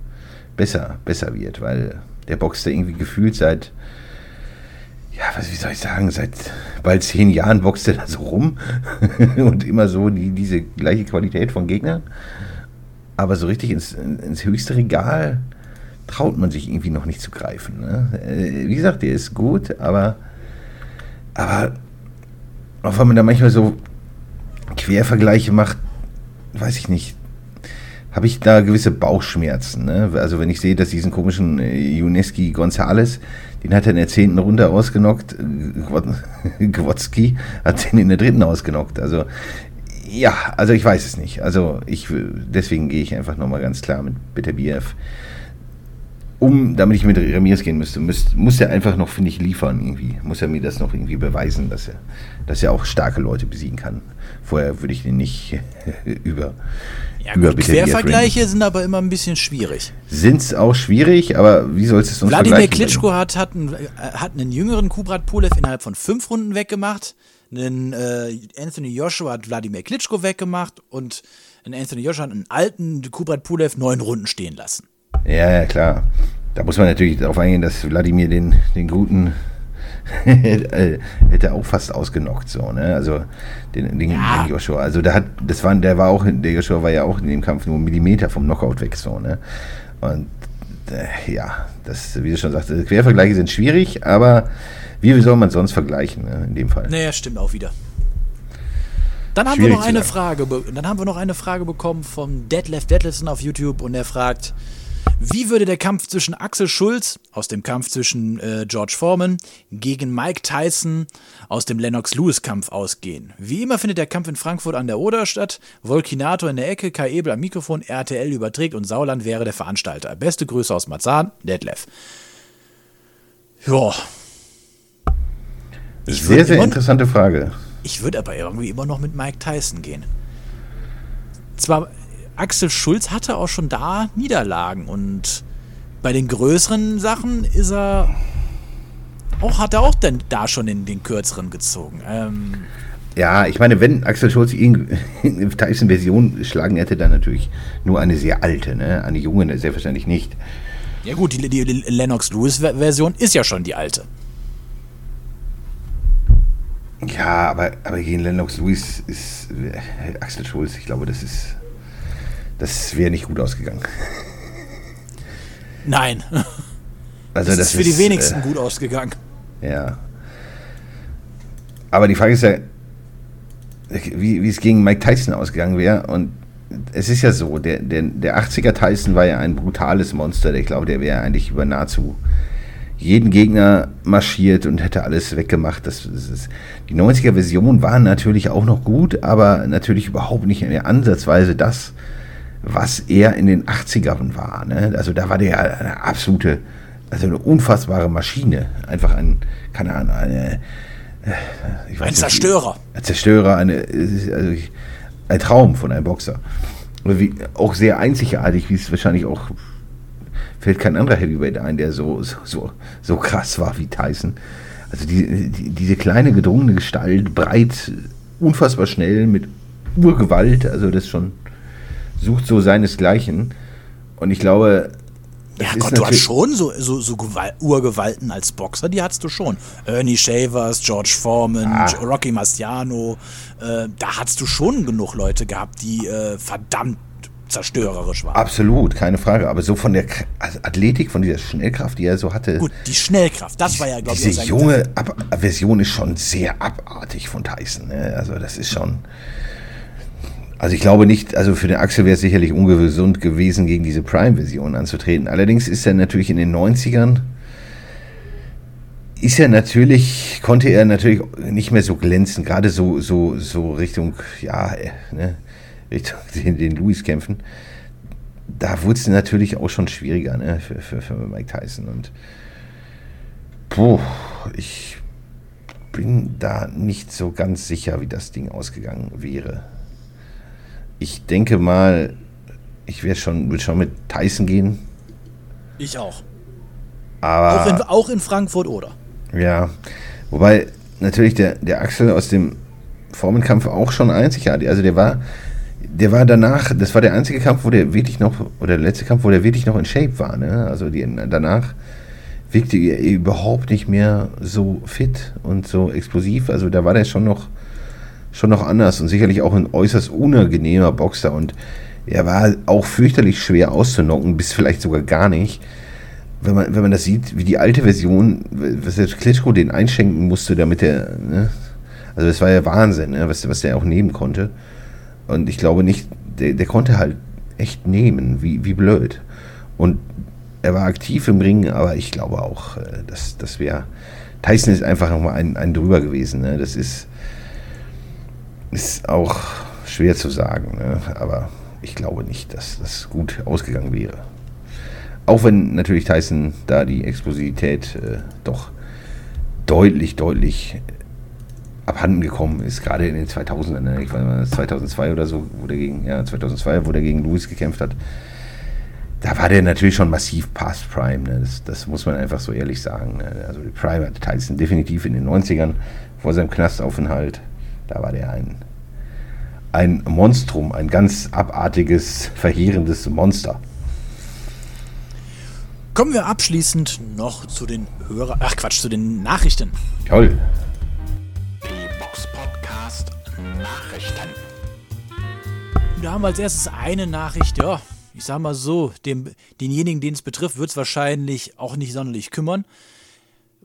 besser, besser wird, weil der boxt da irgendwie gefühlt seit, ja, was wie soll ich sagen, seit bald zehn Jahren boxt er da so rum und immer so die, diese gleiche Qualität von Gegnern. Aber so richtig ins, ins höchste Regal traut man sich irgendwie noch nicht zu greifen. Ne? Äh, wie gesagt, der ist gut, aber, aber auch wenn man da manchmal so Quervergleiche macht, weiß ich nicht, habe ich da gewisse Bauchschmerzen. Ne? Also wenn ich sehe, dass diesen komischen äh, Uneski Gonzales, den hat er in der zehnten Runde ausgenockt, äh, Gwotzki hat den in der dritten ausgenockt. Also ja, also ich weiß es nicht. Also ich deswegen gehe ich einfach nochmal ganz klar mit Beterbiev. Um, damit ich mit Ramirez gehen müsste, müsst, muss er einfach noch, finde ich, liefern irgendwie. Muss er mir das noch irgendwie beweisen, dass er, dass er auch starke Leute besiegen kann. Vorher würde ich den nicht über, ja, gut, Quervergleiche sind aber immer ein bisschen schwierig. Sind es auch schwierig, aber wie sollst du es sonst Wladimir Klitschko hat, hat, einen, äh, hat einen jüngeren Kubrat Pulev innerhalb von fünf Runden weggemacht. Einen, äh, Anthony Joshua hat Wladimir Klitschko weggemacht und ein Anthony Joshua hat einen alten Kubrat Pulev neun Runden stehen lassen. Ja, ja, klar. Da muss man natürlich darauf eingehen, dass Wladimir den, den guten hätte auch fast ausgenockt, so, ne? Also den, den, ja. den, Joshua. Also da hat, das war, der war auch, der Joshua war ja auch in dem Kampf nur einen Millimeter vom Knockout weg, so, ne? Und äh, ja, das, wie du schon sagst, Quervergleiche sind schwierig, aber wie soll man sonst vergleichen, ne, in dem Fall? Naja, stimmt auch wieder. Dann haben wir noch eine Frage, dann haben wir noch eine Frage bekommen vom Deadlift Deadlifton auf YouTube und er fragt, wie würde der Kampf zwischen Axel Schulz aus dem Kampf zwischen äh, George Foreman gegen Mike Tyson aus dem Lennox-Lewis-Kampf ausgehen? Wie immer findet der Kampf in Frankfurt an der Oder statt. Volkinator in der Ecke, Kai Ebel am Mikrofon, RTL überträgt und Sauland wäre der Veranstalter. Beste Grüße aus Marzahn, Detlef. Ja. Sehr, sehr interessante Frage. Ich würde aber irgendwie immer noch mit Mike Tyson gehen. Zwar Axel Schulz hatte auch schon da Niederlagen und bei den größeren Sachen ist er auch, hat er auch denn da schon in den kürzeren gezogen. Ähm, ja, ich meine, wenn Axel Schulz ihn in Tyson-Version schlagen hätte, dann natürlich nur eine sehr alte, ne? Eine junge selbstverständlich nicht. Ja gut, die, die Lennox-Lewis-Version ist ja schon die alte. Ja, aber, aber gegen Lennox Lewis ist äh, Axel Schulz, ich glaube, das ist das wäre nicht gut ausgegangen. Nein. Also das, das ist für ist, die wenigsten äh, gut ausgegangen. Ja. Aber die Frage ist ja, wie, wie es gegen Mike Tyson ausgegangen wäre. Und es ist ja so, der, der, der 80er Tyson war ja ein brutales Monster. Ich glaube, der wäre eigentlich über nahezu jeden Gegner marschiert und hätte alles weggemacht. Das, das ist, die 90er-Version war natürlich auch noch gut, aber natürlich überhaupt nicht mehr ansatzweise das, was er in den 80ern war. Ne? Also da war der eine absolute, also eine unfassbare Maschine. Einfach ein, keine Ahnung, eine, ich weiß ein nicht, Zerstörer. Ein Zerstörer, eine, also ein Traum von einem Boxer. Wie, auch sehr einzigartig, wie es wahrscheinlich auch fällt kein anderer Heavyweight ein, der so, so, so, so krass war wie Tyson. Also die, die, diese kleine gedrungene Gestalt, breit, unfassbar schnell, mit Urgewalt, also das schon sucht so seinesgleichen. Und ich glaube. Ja, Gott, du hast schon so, so, so Urgewalten als Boxer, die hattest du schon. Ernie Shavers, George Foreman, ah. Rocky Marciano. Äh, da hattest du schon genug Leute gehabt, die äh, verdammt zerstörerisch waren. Absolut, keine Frage. Aber so von der also Athletik, von dieser Schnellkraft, die er so hatte. Gut, die Schnellkraft, das war ja, glaube ich, Diese junge Ab Version ist schon sehr abartig von Tyson. Ne? Also, das ist schon. Also ich glaube nicht, also für den Axel wäre es sicherlich ungesund gewesen, gegen diese Prime-Version anzutreten. Allerdings ist er natürlich in den 90ern, ist er natürlich, konnte er natürlich nicht mehr so glänzen, gerade so, so, so Richtung, ja, ne, Richtung den, den Louis kämpfen. Da wurde es natürlich auch schon schwieriger, ne, für, für, für Mike Tyson. Und puh, ich bin da nicht so ganz sicher, wie das Ding ausgegangen wäre ich denke mal, ich wäre schon, würde schon mit Tyson gehen. Ich auch. Aber Auch in, auch in Frankfurt oder? ja, wobei natürlich der, der Axel aus dem Formenkampf auch schon einzigartig. Also der war, der war danach, das war der einzige Kampf, wo der wirklich noch, oder der letzte Kampf, wo der wirklich noch in Shape war. Ne? Also die, danach wirkte er überhaupt nicht mehr so fit und so explosiv. Also da war der schon noch, schon noch anders und sicherlich auch ein äußerst unangenehmer Boxer und er war auch fürchterlich schwer auszunocken, bis vielleicht sogar gar nicht. Wenn man, wenn man das sieht, wie die alte Version, was der Klitschko den einschenken musste, damit er, ne? also das war ja Wahnsinn, ne? was, was der auch nehmen konnte. Und ich glaube nicht, der, der konnte halt echt nehmen, wie, wie blöd. Und er war aktiv im Ring, aber ich glaube auch, äh, dass das wäre. Tyson ist einfach nochmal ein, ein drüber gewesen. Ne? Das ist, ist auch schwer zu sagen, ne? aber ich glaube nicht, dass das gut ausgegangen wäre. Auch wenn natürlich Tyson da die Explosivität äh, doch deutlich, deutlich abhanden gekommen ist, gerade in den 2000ern. Ne? Ich weiß 2002 oder so, wo der gegen, ja, 2002, wo der gegen Lewis gekämpft hat. Da war der natürlich schon massiv past Prime. Ne? Das, das, muss man einfach so ehrlich sagen. Ne? Also die Prime hatte Tyson definitiv in den 90ern vor seinem Knastaufenthalt. Da war der ein, ein Monstrum, ein ganz abartiges, verheerendes Monster. Kommen wir abschließend noch zu den Hörer, ach Quatsch, zu den Nachrichten. Toll. Die Box Podcast Nachrichten. Da haben wir als erstes eine Nachricht, ja, ich sag mal so, dem, denjenigen, den es betrifft, wird es wahrscheinlich auch nicht sonderlich kümmern.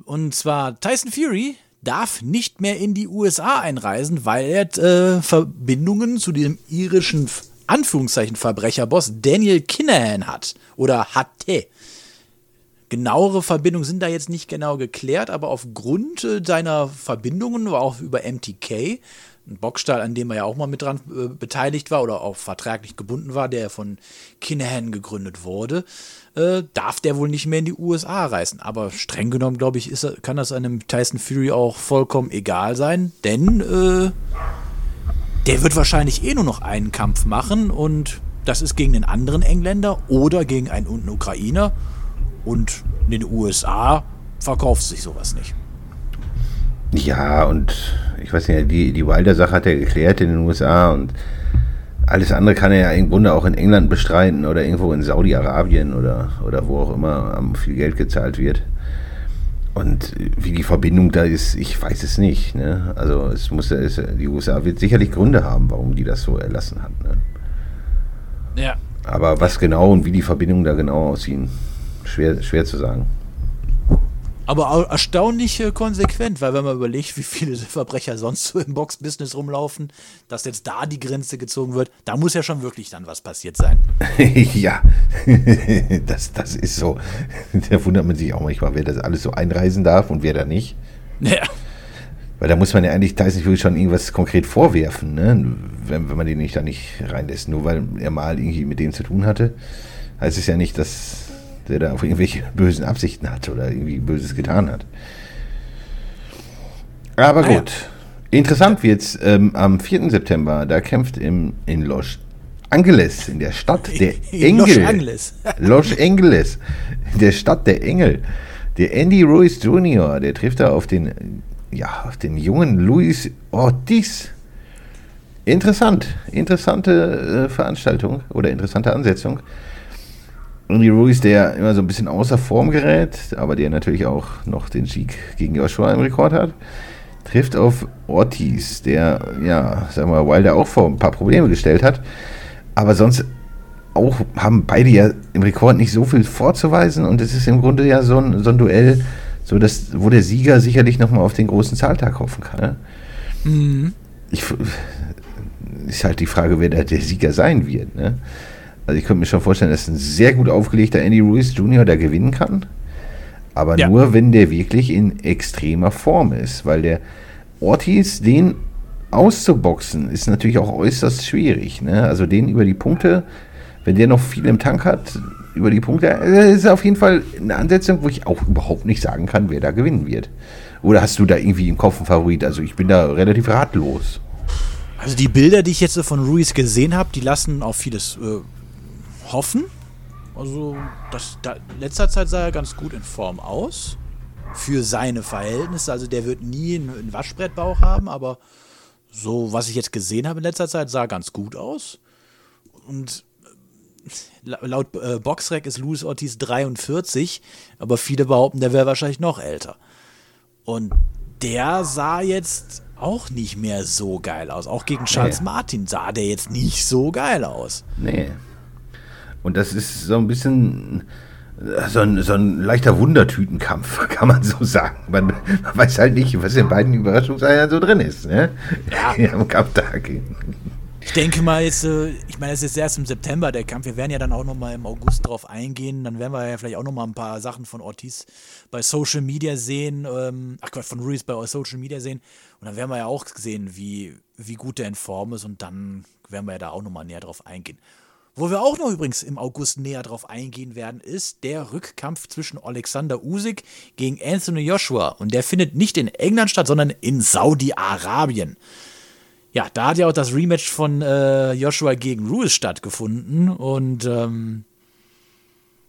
Und zwar Tyson Fury darf nicht mehr in die USA einreisen, weil er äh, Verbindungen zu dem irischen Anführungszeichen Verbrecherboss Daniel Kinahan hat oder hatte. Genauere Verbindungen sind da jetzt nicht genau geklärt, aber aufgrund äh, seiner Verbindungen, auch über MTK, ein Boxstall, an dem er ja auch mal mit dran äh, beteiligt war oder auch vertraglich gebunden war, der von Kinahan gegründet wurde, äh, darf der wohl nicht mehr in die USA reisen. Aber streng genommen, glaube ich, ist, kann das einem Tyson Fury auch vollkommen egal sein, denn äh, der wird wahrscheinlich eh nur noch einen Kampf machen und das ist gegen einen anderen Engländer oder gegen einen Ukrainer. Und in den USA verkauft sich sowas nicht. Ja, und ich weiß nicht, die, die Wilder-Sache hat er geklärt in den USA und alles andere kann er ja im Grunde auch in England bestreiten oder irgendwo in Saudi-Arabien oder, oder wo auch immer viel Geld gezahlt wird. Und wie die Verbindung da ist, ich weiß es nicht. Ne? Also es muss es, die USA wird sicherlich Gründe haben, warum die das so erlassen hat. Ne? Ja. Aber was genau und wie die Verbindungen da genau aussehen, schwer, schwer zu sagen. Aber erstaunlich äh, konsequent, weil wenn man überlegt, wie viele Verbrecher sonst so im Box-Business rumlaufen, dass jetzt da die Grenze gezogen wird, da muss ja schon wirklich dann was passiert sein. ja, das, das ist so. Da wundert man sich auch manchmal, wer das alles so einreisen darf und wer da nicht. Ja. Weil da muss man ja eigentlich Tyson Fury schon irgendwas konkret vorwerfen, ne? wenn, wenn man den nicht da nicht reinlässt. Nur weil er mal irgendwie mit denen zu tun hatte, heißt es ja nicht, dass der da auf irgendwelche bösen Absichten hat oder irgendwie Böses getan hat. Aber Ah, ja. gut. Interessant wird's ähm, am 4. September, da kämpft im, in Los Angeles, in der Stadt der In Los Engel. Angeles. Los Angeles, in der Stadt der Engel. Der Andy Ruiz Jr., der trifft da auf den, ja, auf den jungen Luis Ortiz. Interessant, interessante äh, Veranstaltung oder interessante Ansetzung. Andy Ruiz, der immer so ein bisschen außer Form gerät, aber der natürlich auch noch den Sieg gegen Joshua im Rekord hat, trifft auf Ortiz, der, ja, sagen wir mal, Wilder auch vor ein paar Probleme gestellt hat, aber sonst auch haben beide ja im Rekord nicht so viel vorzuweisen und es ist im Grunde ja so ein, so ein Duell, so dass, wo der Sieger sicherlich nochmal auf den großen Zahltag hoffen kann. Ne? Mhm. Ich, ist halt die Frage, wer da der Sieger sein wird. Ne? Also ich könnte mir schon vorstellen, dass ein sehr gut aufgelegter Andy Ruiz Jr. da gewinnen kann. Aber Ja. nur, wenn der wirklich in extremer Form ist. Weil der Ortiz, den auszuboxen, ist natürlich auch äußerst schwierig. Ne? Also den über die Punkte, wenn der noch viel im Tank hat, über die Punkte, äh, ist auf jeden Fall eine Ansetzung, wo ich auch überhaupt nicht sagen kann, wer da gewinnen wird. Oder hast du da irgendwie im Kopf einen Favorit? Also ich bin da relativ ratlos. Also die Bilder, die ich jetzt so von Ruiz gesehen habe, die lassen auf vieles äh, hoffen. Also, das, da, letzter Zeit sah er ganz gut in Form aus. Für seine Verhältnisse. Also, der wird nie einen, Waschbrettbauch haben, aber so, was ich jetzt gesehen habe in letzter Zeit, sah ganz gut aus. Und äh, la- laut äh, Boxrec ist Luis Ortiz 43, aber viele behaupten, der wäre wahrscheinlich noch älter. Und der sah jetzt auch nicht mehr so geil aus. Auch gegen Charles Nee. Martin sah der jetzt nicht so geil aus. Nee. Und das ist so ein bisschen so ein, so ein leichter Wundertütenkampf, kann man so sagen. Man, man weiß halt nicht, was in beiden Überraschungseiern so drin ist. Ne? Ja. Am Kampftag. Ich denke mal jetzt, äh, ich meine, es ist erst im September der Kampf. Wir werden ja dann auch noch mal im August drauf eingehen. Dann werden wir ja vielleicht auch noch mal ein paar Sachen von Ortiz bei Social Media sehen. Ähm, ach Gott, von Ruiz bei Social Media sehen. Und dann werden wir ja auch sehen, wie, wie gut der in Form ist. Und dann werden wir ja da auch noch mal näher drauf eingehen. Wo wir auch noch übrigens im August näher drauf eingehen werden, ist der Rückkampf zwischen Alexander Usyk gegen Anthony Joshua. Und der findet nicht in England statt, sondern in Saudi-Arabien. Ja, da hat ja auch das Rematch von äh, Joshua gegen Ruiz stattgefunden und ähm,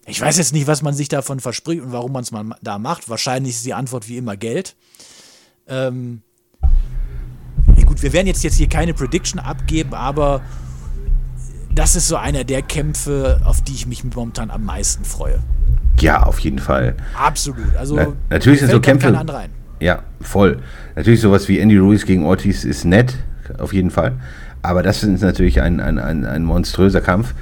ich weiß jetzt nicht, was man sich davon verspricht und warum man es mal da macht. Wahrscheinlich ist die Antwort wie immer Geld. Ähm, gut, wir werden jetzt, jetzt hier keine Prediction abgeben, aber das ist so einer der Kämpfe, auf die ich mich momentan am meisten freue. Ja, auf jeden Fall. Absolut. Also Na, natürlich sind so Kämpfe-. Ja, voll. Natürlich sowas wie Andy Ruiz gegen Ortiz ist nett, auf jeden Fall. Aber das ist natürlich ein, ein, ein, ein monströser Kampf.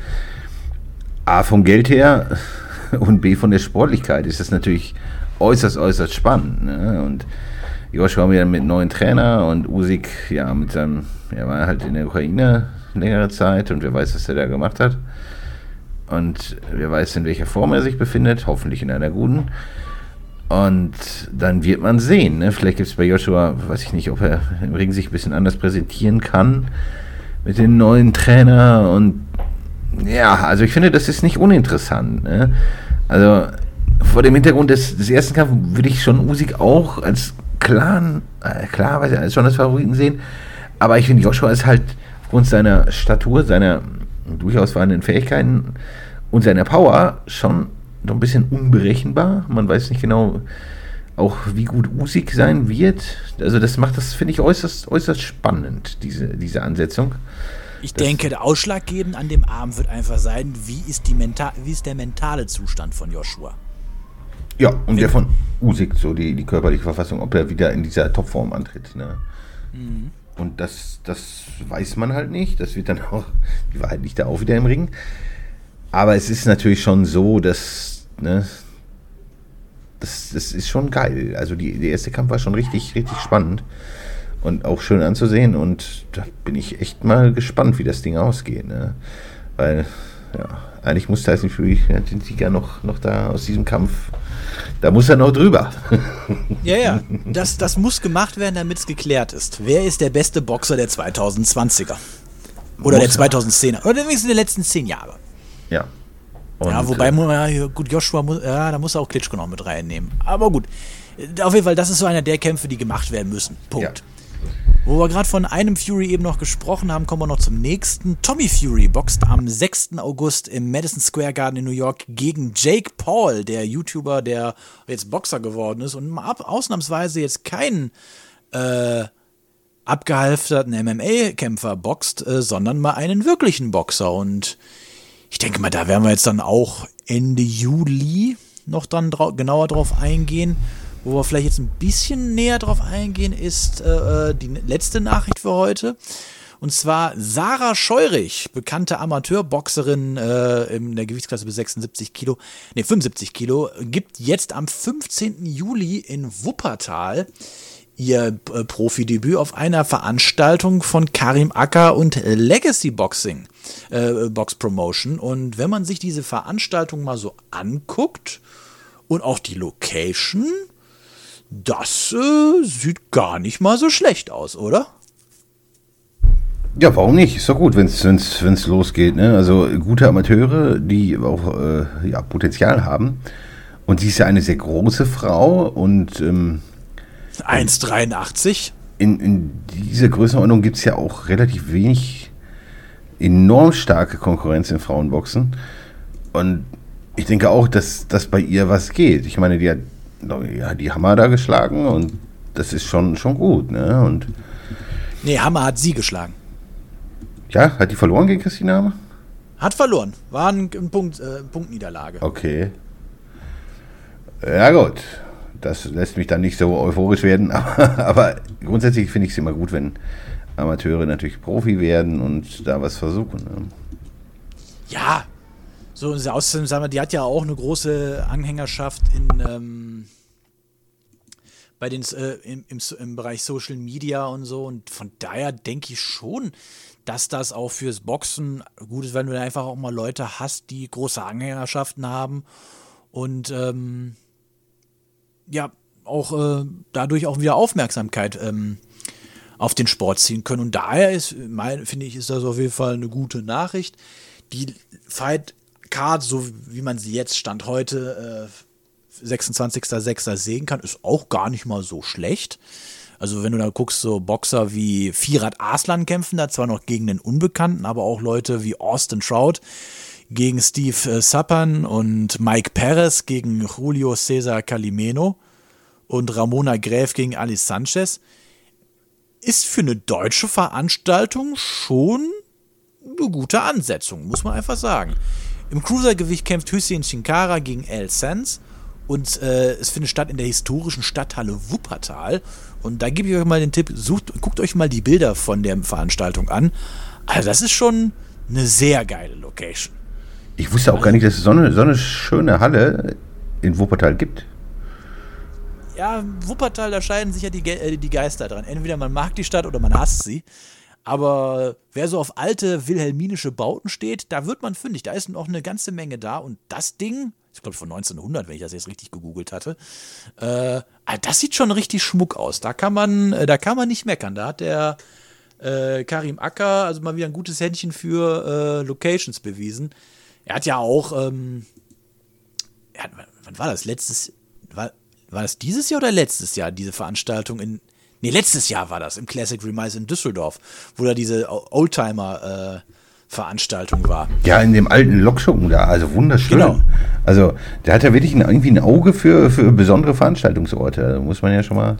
A vom Geld her und B von der Sportlichkeit ist das natürlich äußerst, äußerst spannend. Ne? Und Joshua wieder mit neuen Trainer und Usyk, ja, mit seinem, er war halt in der Ukraine längere Zeit und wer weiß, was er da gemacht hat. Und wer weiß, in welcher Form er sich befindet, hoffentlich in einer guten. Und dann wird man sehen. Ne? Vielleicht gibt es bei Joshua, weiß ich nicht, ob er im Ring sich ein bisschen anders präsentieren kann mit dem neuen Trainer. Und ja, also ich finde, das ist nicht uninteressant. Ne? Also vor dem Hintergrund des, des ersten Kampfes würde ich schon Usyk auch als klaren, äh, klar, weiß ich, als schon als Favoriten sehen. Aber ich finde, Joshua ist halt aufgrund seiner Statur, seiner durchaus vorhandenen Fähigkeiten und seiner Power schon so ein bisschen unberechenbar. Man weiß nicht genau auch, wie gut Usyk sein wird. Also das macht das, finde ich, äußerst, äußerst spannend, diese, diese Ansetzung. Ich denke, der ausschlaggebend an dem Abend wird einfach sein, wie ist, die Menta wie ist der mentale Zustand von Joshua. Ja, und der von Usyk, so die, die körperliche Verfassung, ob er wieder in dieser Topform antritt. Ne? Und das, das weiß man halt nicht. Das wird dann auch, die Wahrheit liegt da auch wieder im Ring. Aber es ist natürlich schon so, dass, ne, das, das ist schon geil. Also die, der erste Kampf war schon richtig, richtig spannend und auch schön anzusehen. Und da bin ich echt mal gespannt, wie das Ding ausgeht. Ne? Weil, ja, eigentlich muss Tyson Fury ja, den Sieger noch, noch da aus diesem Kampf, da muss er noch drüber. Ja, ja. Das, das muss gemacht werden, damit es geklärt ist. Wer ist der beste Boxer der 2020er? Oder der Muss 2010er? Oder wenigstens der letzten zehn Jahre. ja. Und, ja, wobei, äh, ja, gut, Joshua, muss, ja, da muss er auch Klitschko noch mit reinnehmen. Aber gut, auf jeden Fall, das ist so einer der Kämpfe, die gemacht werden müssen. Punkt. Wo wir gerade von einem Fury eben noch gesprochen haben, kommen wir noch zum nächsten. Tommy Fury boxt am 6. August im Madison Square Garden in New York gegen Jake Paul, der YouTuber, der jetzt Boxer geworden ist und ab, ausnahmsweise jetzt keinen äh, abgehalfterten MMA-Kämpfer boxt, äh, sondern mal einen wirklichen Boxer. Und ich denke mal, da werden wir jetzt dann auch Ende Juli noch dann drau genauer drauf eingehen. Wo wir vielleicht jetzt ein bisschen näher drauf eingehen, ist äh, die letzte Nachricht für heute. Und zwar Sarah Scheurich, bekannte Amateurboxerin äh, in der Gewichtsklasse bis 76 Kilo, nee, 75 Kilo, gibt jetzt am 15. Juli in Wuppertal ihr äh, Profidebüt auf einer Veranstaltung von Karim Acker und Legacy Boxing äh, Box Promotion. Und wenn man sich diese Veranstaltung mal so anguckt und auch die Location, das äh, sieht gar nicht mal so schlecht aus, oder? Ja, warum nicht? Ist doch gut, wenn es losgeht. Ne? Also gute Amateure, die auch äh, ja, Potenzial haben. Und sie ist ja eine sehr große Frau und ähm, 1,83. in, in dieser Größenordnung gibt es ja auch relativ wenig enorm starke Konkurrenz im Frauenboxen. Und ich denke auch, dass, dass bei ihr was geht. Ich meine, die hat ja, die Hammer da geschlagen und das ist schon, schon gut. Ne? Und Nee, Hammer hat sie geschlagen. ja, hat die verloren gegen Christine Hammer? Hat verloren. War ein, ein Punkt, äh, Punktniederlage. Okay. Ja, gut. Das lässt mich dann nicht so euphorisch werden, aber, aber grundsätzlich finde ich es immer gut, wenn Amateure natürlich Profi werden und da was versuchen. Ne? Ja. So, und außerdem, sagen wir, die hat ja auch eine große Anhängerschaft in, ähm, bei den, äh, im, im, im Bereich Social Media und so. Und von daher denke ich schon, dass das auch fürs Boxen gut ist, wenn du einfach auch mal Leute hast, die große Anhängerschaften haben und ähm, ja, auch äh, dadurch auch wieder Aufmerksamkeit ähm, auf den Sport ziehen können. Und daher ist, finde ich, ist das auf jeden Fall eine gute Nachricht. Die Fight Card, so wie man sie jetzt Stand heute äh, 26.06. sehen kann, ist auch gar nicht mal so schlecht. Also wenn du da guckst, so Boxer wie Firat Aslan kämpfen da zwar noch gegen den Unbekannten, aber auch Leute wie Austin Trout gegen Steve äh, Sappan und Mike Perez gegen Julio Cesar Calimeno und Ramona Gräf gegen Alice Sanchez ist für eine deutsche Veranstaltung schon eine gute Ansetzung, muss man einfach sagen. Im Cruisergewicht kämpft Hüseyin Shinkara gegen El Sanz und äh, es findet statt in der historischen Stadthalle Wuppertal. Und da gebe ich euch mal den Tipp, sucht, guckt euch mal die Bilder von der Veranstaltung an. Also das ist schon eine sehr geile Location. Ich wusste auch gar nicht, dass es so eine, so eine schöne Halle in Wuppertal gibt. Ja, Wuppertal, da scheiden sich ja die, Ge- äh, die Geister dran. Entweder man mag die Stadt oder man hasst sie. Aber wer so auf alte wilhelminische Bauten steht, da wird man fündig. Da ist noch eine ganze Menge da. Und das Ding, ich glaube von 1900, wenn ich das jetzt richtig gegoogelt hatte, äh, ah, das sieht schon richtig schmuck aus. Da kann man, äh, da kann man nicht meckern. Da hat der äh, Karim Acker also mal wieder ein gutes Händchen für äh, Locations bewiesen. Er hat ja auch, ähm, hat, wann war das? Letztes, war, war das dieses Jahr oder letztes Jahr, diese Veranstaltung in, nee, letztes Jahr war das, im Classic Remise in Düsseldorf, wo da diese Oldtimer-Veranstaltung war. Ja, in dem alten Lokschuppen da, also wunderschön. Genau. Also, der hat ja wirklich ein, irgendwie ein Auge für, für besondere Veranstaltungsorte. Da muss man ja schon mal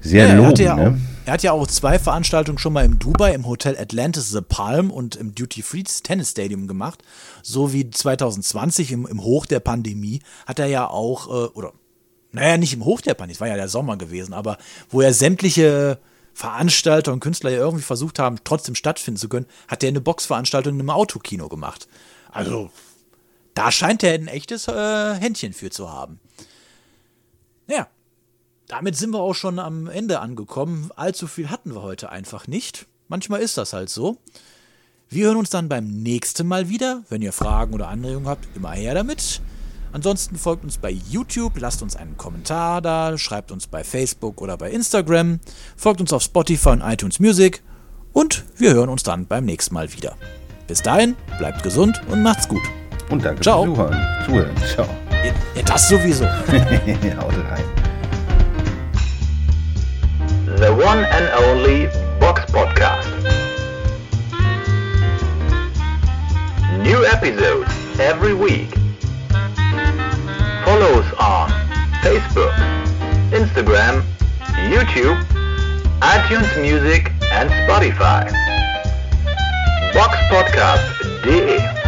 sehr Ja, er, loben. ja ne? auch, er hat ja auch zwei Veranstaltungen schon mal im Dubai, im Hotel Atlantis The Palm und im Duty Free Tennis Stadium gemacht. So wie 2020 im, im Hoch der Pandemie hat er ja auch, äh, oder naja, nicht im Hoch der Pandemie, es war ja der Sommer gewesen, aber wo er sämtliche Veranstalter und Künstler ja irgendwie versucht haben, trotzdem stattfinden zu können, hat er eine Boxveranstaltung in einem Autokino gemacht. Also, da scheint er ein echtes äh, Händchen für zu haben. Ja, damit sind wir auch schon am Ende angekommen. Allzu viel hatten wir heute einfach nicht. Manchmal ist das halt so. Wir hören uns dann beim nächsten Mal wieder. Wenn ihr Fragen oder Anregungen habt, immer her damit. Ansonsten folgt uns bei YouTube, lasst uns einen Kommentar da, schreibt uns bei Facebook oder bei Instagram, folgt uns auf Spotify und iTunes Music und wir hören uns dann beim nächsten Mal wieder. Bis dahin, bleibt gesund und macht's gut. Und danke Ciao. fürs Zuhören. Zuhören. Ciao. Ja, das sowieso. Haut rein. The one and only Box Podcast. New episodes every week. Follow us on Facebook, Instagram, YouTube, iTunes Music and Spotify. Box Podcast Boxpodcast.de